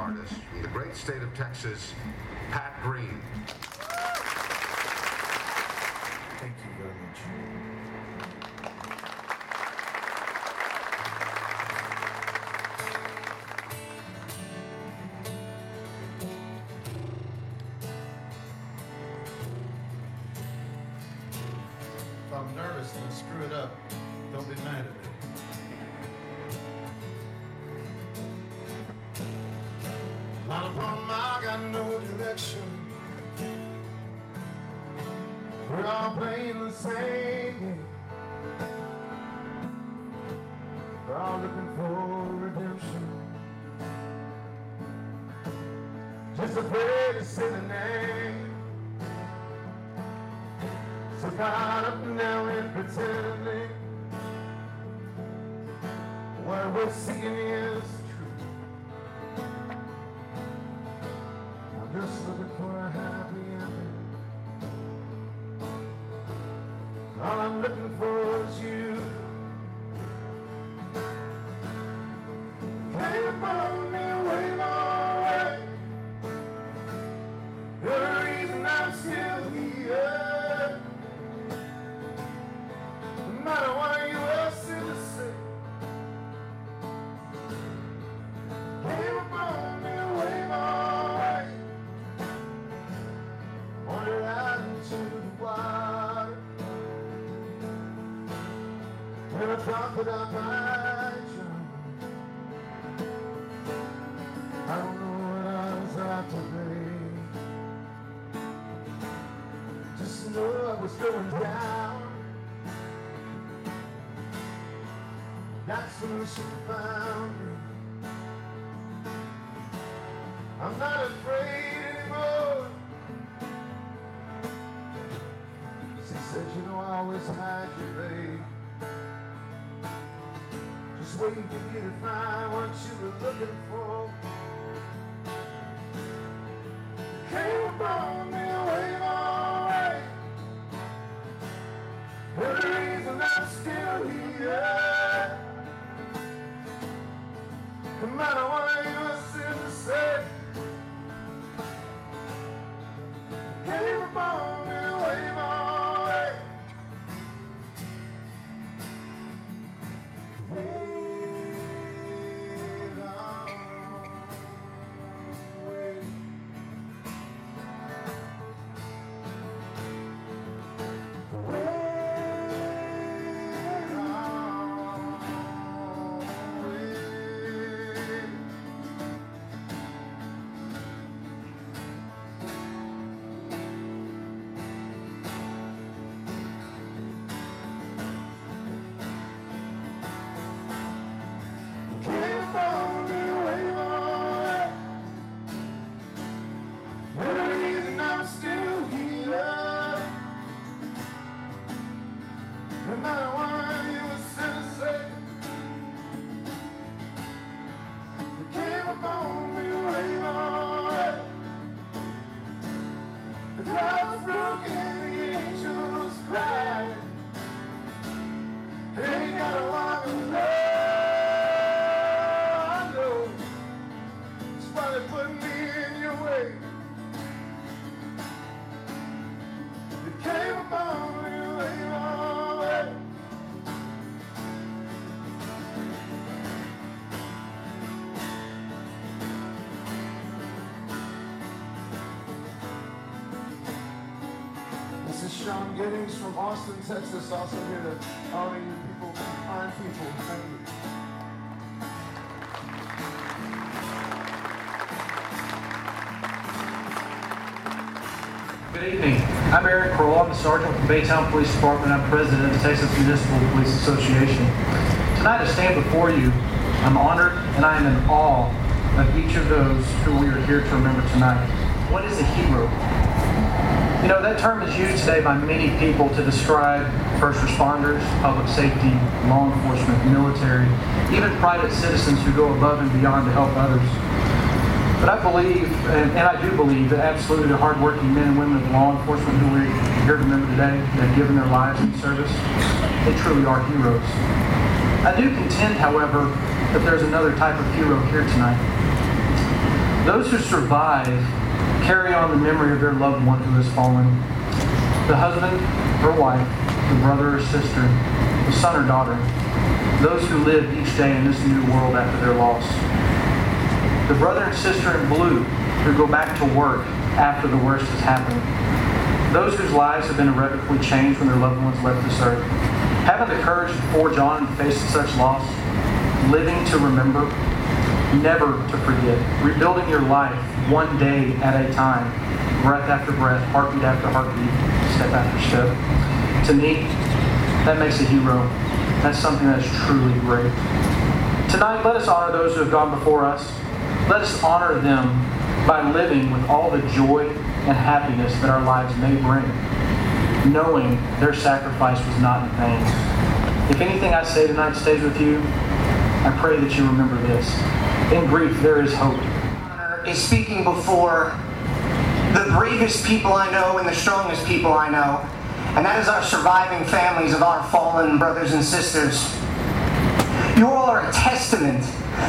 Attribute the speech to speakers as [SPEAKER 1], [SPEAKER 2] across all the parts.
[SPEAKER 1] artist from the great state of Texas, Pat Green.
[SPEAKER 2] Thank you very much. We're all playing the same game. We're all looking for redemption. Just afraid to say the name. So caught up now in pretending what we're seeking is I'm looking for is you. Upon me Found me. I'm not afraid anymore. She said, you know, I always had you, babe. Just waiting for you to find what you were looking for. Came upon No Sean Giddings from Austin, Texas. Also here to you people, fine people. Thank you.
[SPEAKER 3] Good evening. I'm Eric Kroll. I'm the sergeant with the Baytown Police Department. I'm president of the Texas Municipal Police Association. Tonight, I stand before you. I'm honored and I am in awe of each of those who we are here to remember tonight. What is a hero? You know, that term is used today by many people to describe first responders, public safety, law enforcement, military, even private citizens who go above and beyond to help others. But I believe, and, and I do believe, that absolutely the hardworking men and women of law enforcement who here to remember today, that have given their lives in service, they truly are heroes. I do contend, however, that there's another type of hero here tonight. Those who survive carry on the memory of their loved one who has fallen. The husband or wife, the brother or sister, the son or daughter, those who live each day in this new world after their loss. The brother and sister in blue who go back to work after the worst has happened. Those whose lives have been irrevocably changed when their loved ones left this earth. Having the courage to forge on in the face of such loss, living to remember, never to forget, rebuilding your life one day at a time, breath after breath, heartbeat after heartbeat, step after step. To me, that makes a hero. That's something that's truly great. Tonight, let us honor those who have gone before us. Let us honor them by living with all the joy and happiness that our lives may bring, knowing their sacrifice was not in vain. If anything I say tonight stays with you, I pray that you remember this. In grief, there is hope.
[SPEAKER 4] Is speaking before the bravest people I know and the strongest people I know, and that is our surviving families of our fallen brothers and sisters. You all are a testament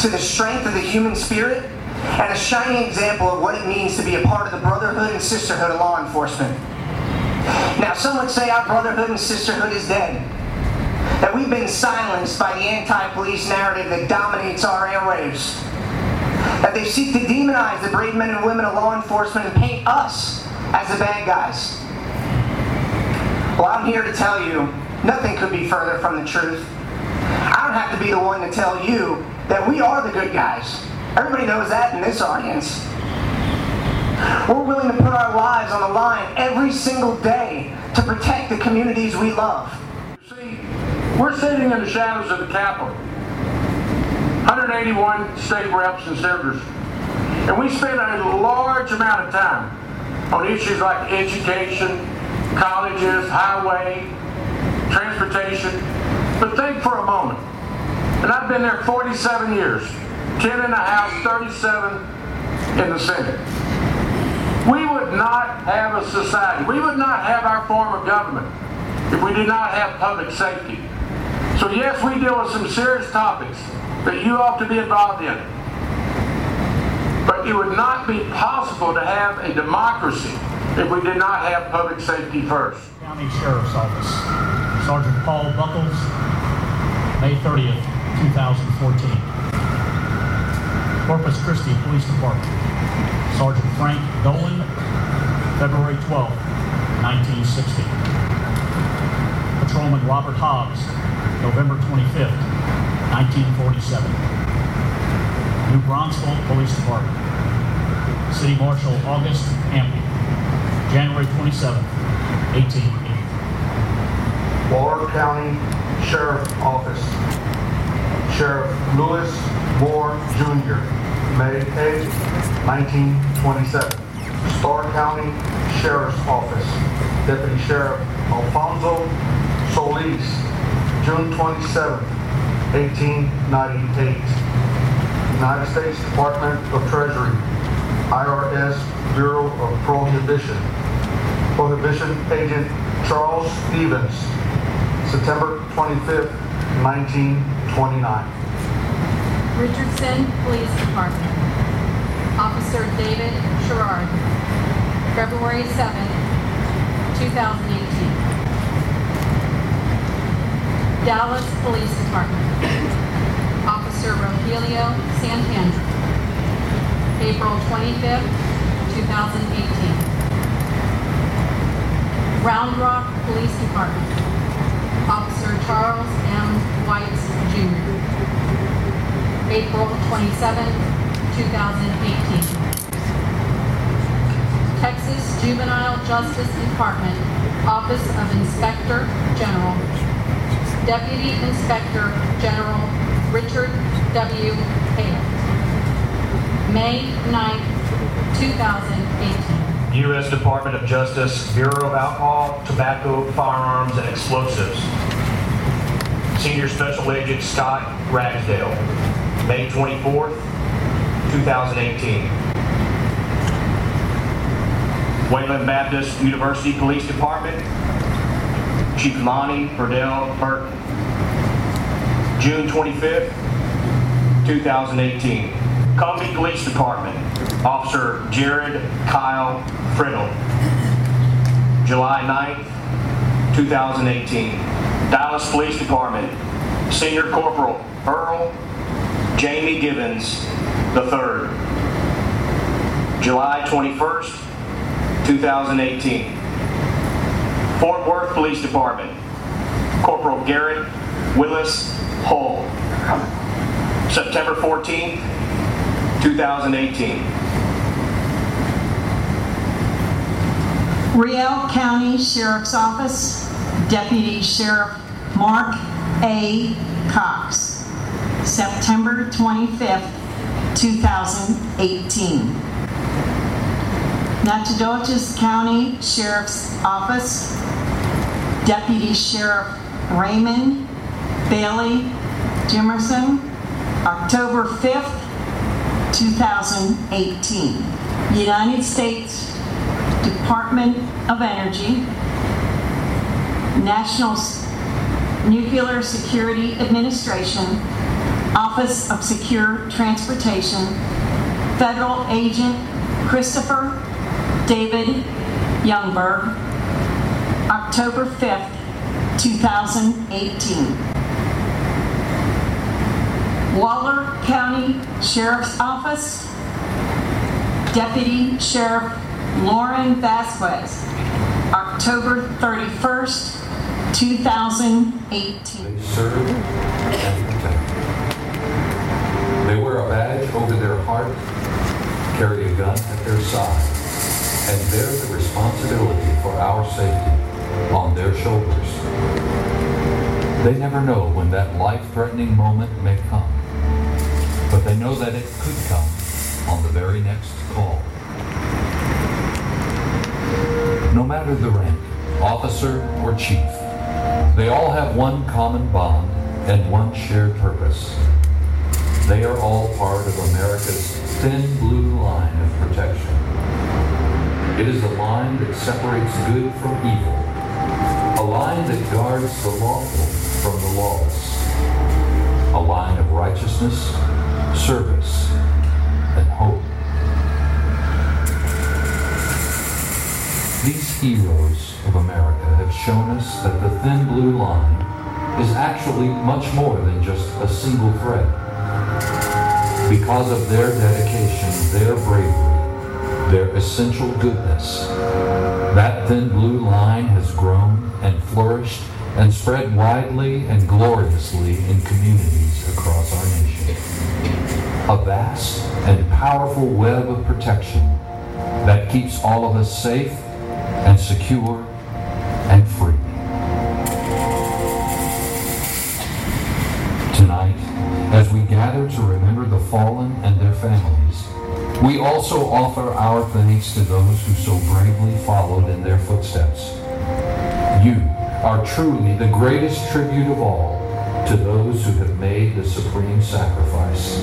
[SPEAKER 4] to the strength of the human spirit and a shining example of what it means to be a part of the brotherhood and sisterhood of law enforcement. Now, some would say our brotherhood and sisterhood is dead. That we've been silenced by the anti police narrative that dominates our airwaves. That they seek to demonize the brave men and women of law enforcement and paint us as the bad guys. Well, I'm here to tell you nothing could be further from the truth. I don't have to be the one to tell you that we are the good guys. Everybody knows that in this audience. We're willing to put our lives on the line every single day to protect the communities we love.
[SPEAKER 5] See, we're sitting in the shadows of the Capitol. 181 state reps and senators. And we spend a large amount of time on issues like education, colleges, highway, transportation. But think for a moment. And I've been there 47 years, 10 in the House, 37 in the Senate. We would not have a society, we would not have our form of government if we did not have public safety. So yes, we deal with some serious topics that you ought to be involved in. But it would not be possible to have a democracy if we did not have public safety first.
[SPEAKER 6] County Sheriff's Office. Sergeant Paul Buckles, May 30th, 2014. Corpus Christi Police Department. Sergeant Frank Dolan, February 12th, 1960. Patrolman Robert Hobbs, November 25th, 1947. New Braunfels Police Department. City Marshal August Hampton, January 27, 1880.
[SPEAKER 1] Waller County Sheriff Office. Sheriff Lewis Moore Jr., May 8, 1927. Starr County Sheriff's Office. Deputy Sheriff Alfonso Solis, June 27, 1898. United States Department of Treasury, IRS Bureau of Prohibition. Prohibition Agent Charles Stevens, September 25, 1929.
[SPEAKER 7] Richardson Police Department. Officer David Sherrard. February 7, 2018. Dallas Police Department. Officer Rogelio Santander. April 25th, 2018. Round Rock Police Department. Officer Charles M. Whites Jr. April 27, 2018. Texas Juvenile Justice Department, Office of Inspector General, Deputy Inspector General Richard W. Hale. May 9, 2018.
[SPEAKER 8] U.S. Department of Justice, Bureau of Alcohol, Tobacco, Firearms, and Explosives. Senior Special Agent Scott Ragsdale, May 24th, 2018. Wayland Baptist University Police Department, Chief Lonnie Purdell Burton, June 25th, 2018. Combie Police Department, Officer Jared Kyle Friddle. July 9th, 2018. Dallas Police Department, Senior Corporal Earl Jamie Gibbons III. July 21st, 2018. Fort Worth Police Department, Corporal Garrett Willis Hull. September 14th, 2018.
[SPEAKER 9] Riel County Sheriff's Office, Deputy Sheriff Mark A. Cox, September 25th, 2018. Nacogdoches County Sheriff's Office, Deputy Sheriff Raymond Bailey Jimerson, October 5th, 2018. United States Department of Energy, National Nuclear Security Administration, Office of Secure Transportation, Federal Agent Christopher David Youngberg, October 5th, 2018. Waller County Sheriff's Office, Deputy Sheriff Loren Vasquez, October 31st, 2018.
[SPEAKER 10] They serve. They wear a badge over their heart, carry a gun at their side, and bear the responsibility for our safety on their shoulders. They never know when that life-threatening moment may come, but they know that it could come on the very next call. No matter the rank, officer or chief, they all have one common bond and one shared purpose. They are all part of America's thin blue line of protection. It is a line that separates good from evil, a line that guards the lawful from the lawless, a line of righteousness, service, and hope. These heroes of America have shown us that the thin blue line is actually much more than just a single thread. Because of their dedication, their bravery, their essential goodness, that thin blue line has grown and flourished and spread widely and gloriously in communities across our nation. A vast and powerful web of protection that keeps all of us safe and secure and free. Tonight, as we gather to remember the fallen and their families, we also offer our thanks to those who so bravely followed in their footsteps. You are truly the greatest tribute of all to those who have made the supreme sacrifice.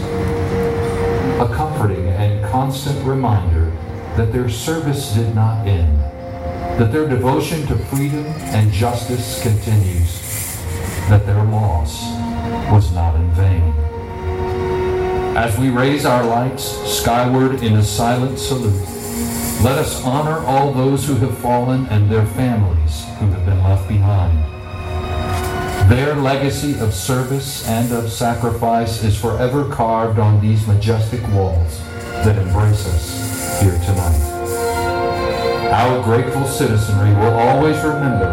[SPEAKER 10] A comforting and constant reminder that their service did not end, that their devotion to freedom and justice continues, that their loss was not in vain. As we raise our lights skyward in a silent salute, let us honor all those who have fallen and their families who have been left behind. Their legacy of service and of sacrifice is forever carved on these majestic walls that embrace us here tonight. Our grateful citizenry will always remember,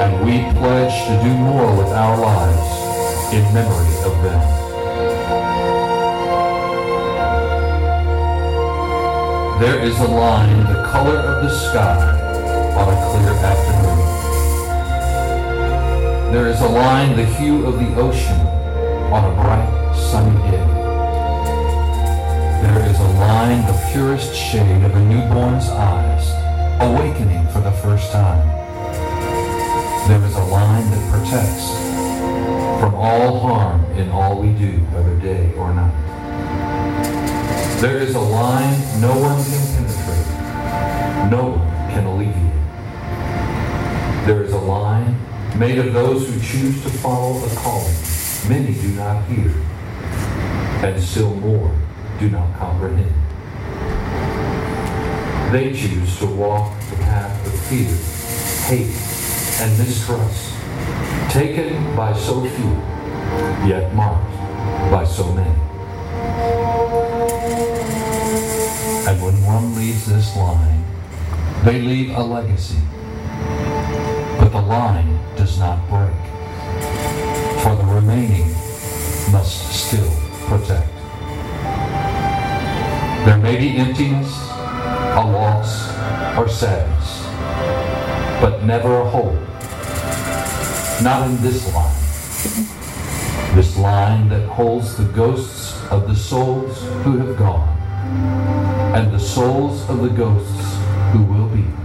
[SPEAKER 10] and we pledge to do more with our lives in memory of them. There is a line the color of the sky on a clear afternoon. There is a line the hue of the ocean on a bright sunny day. There is a line the purest shade of a newborn's eyes, awakening for the first time. There is a line that protects from all harm in all we do, whether day or night. There is a line no one can penetrate, no one can alleviate. There is a line made of those who choose to follow a calling many do not hear, and still more do not comprehend. They choose to walk the path of fear, hate, and mistrust, taken by so few, yet marked by so many. And when one leaves this line, they leave a legacy. But the line does not break, for the remaining must still protect. There may be emptiness, a loss, or sadness, but never a hole. Not in this line. This line that holds the ghosts of the souls who have gone and the souls of the ghosts who will be.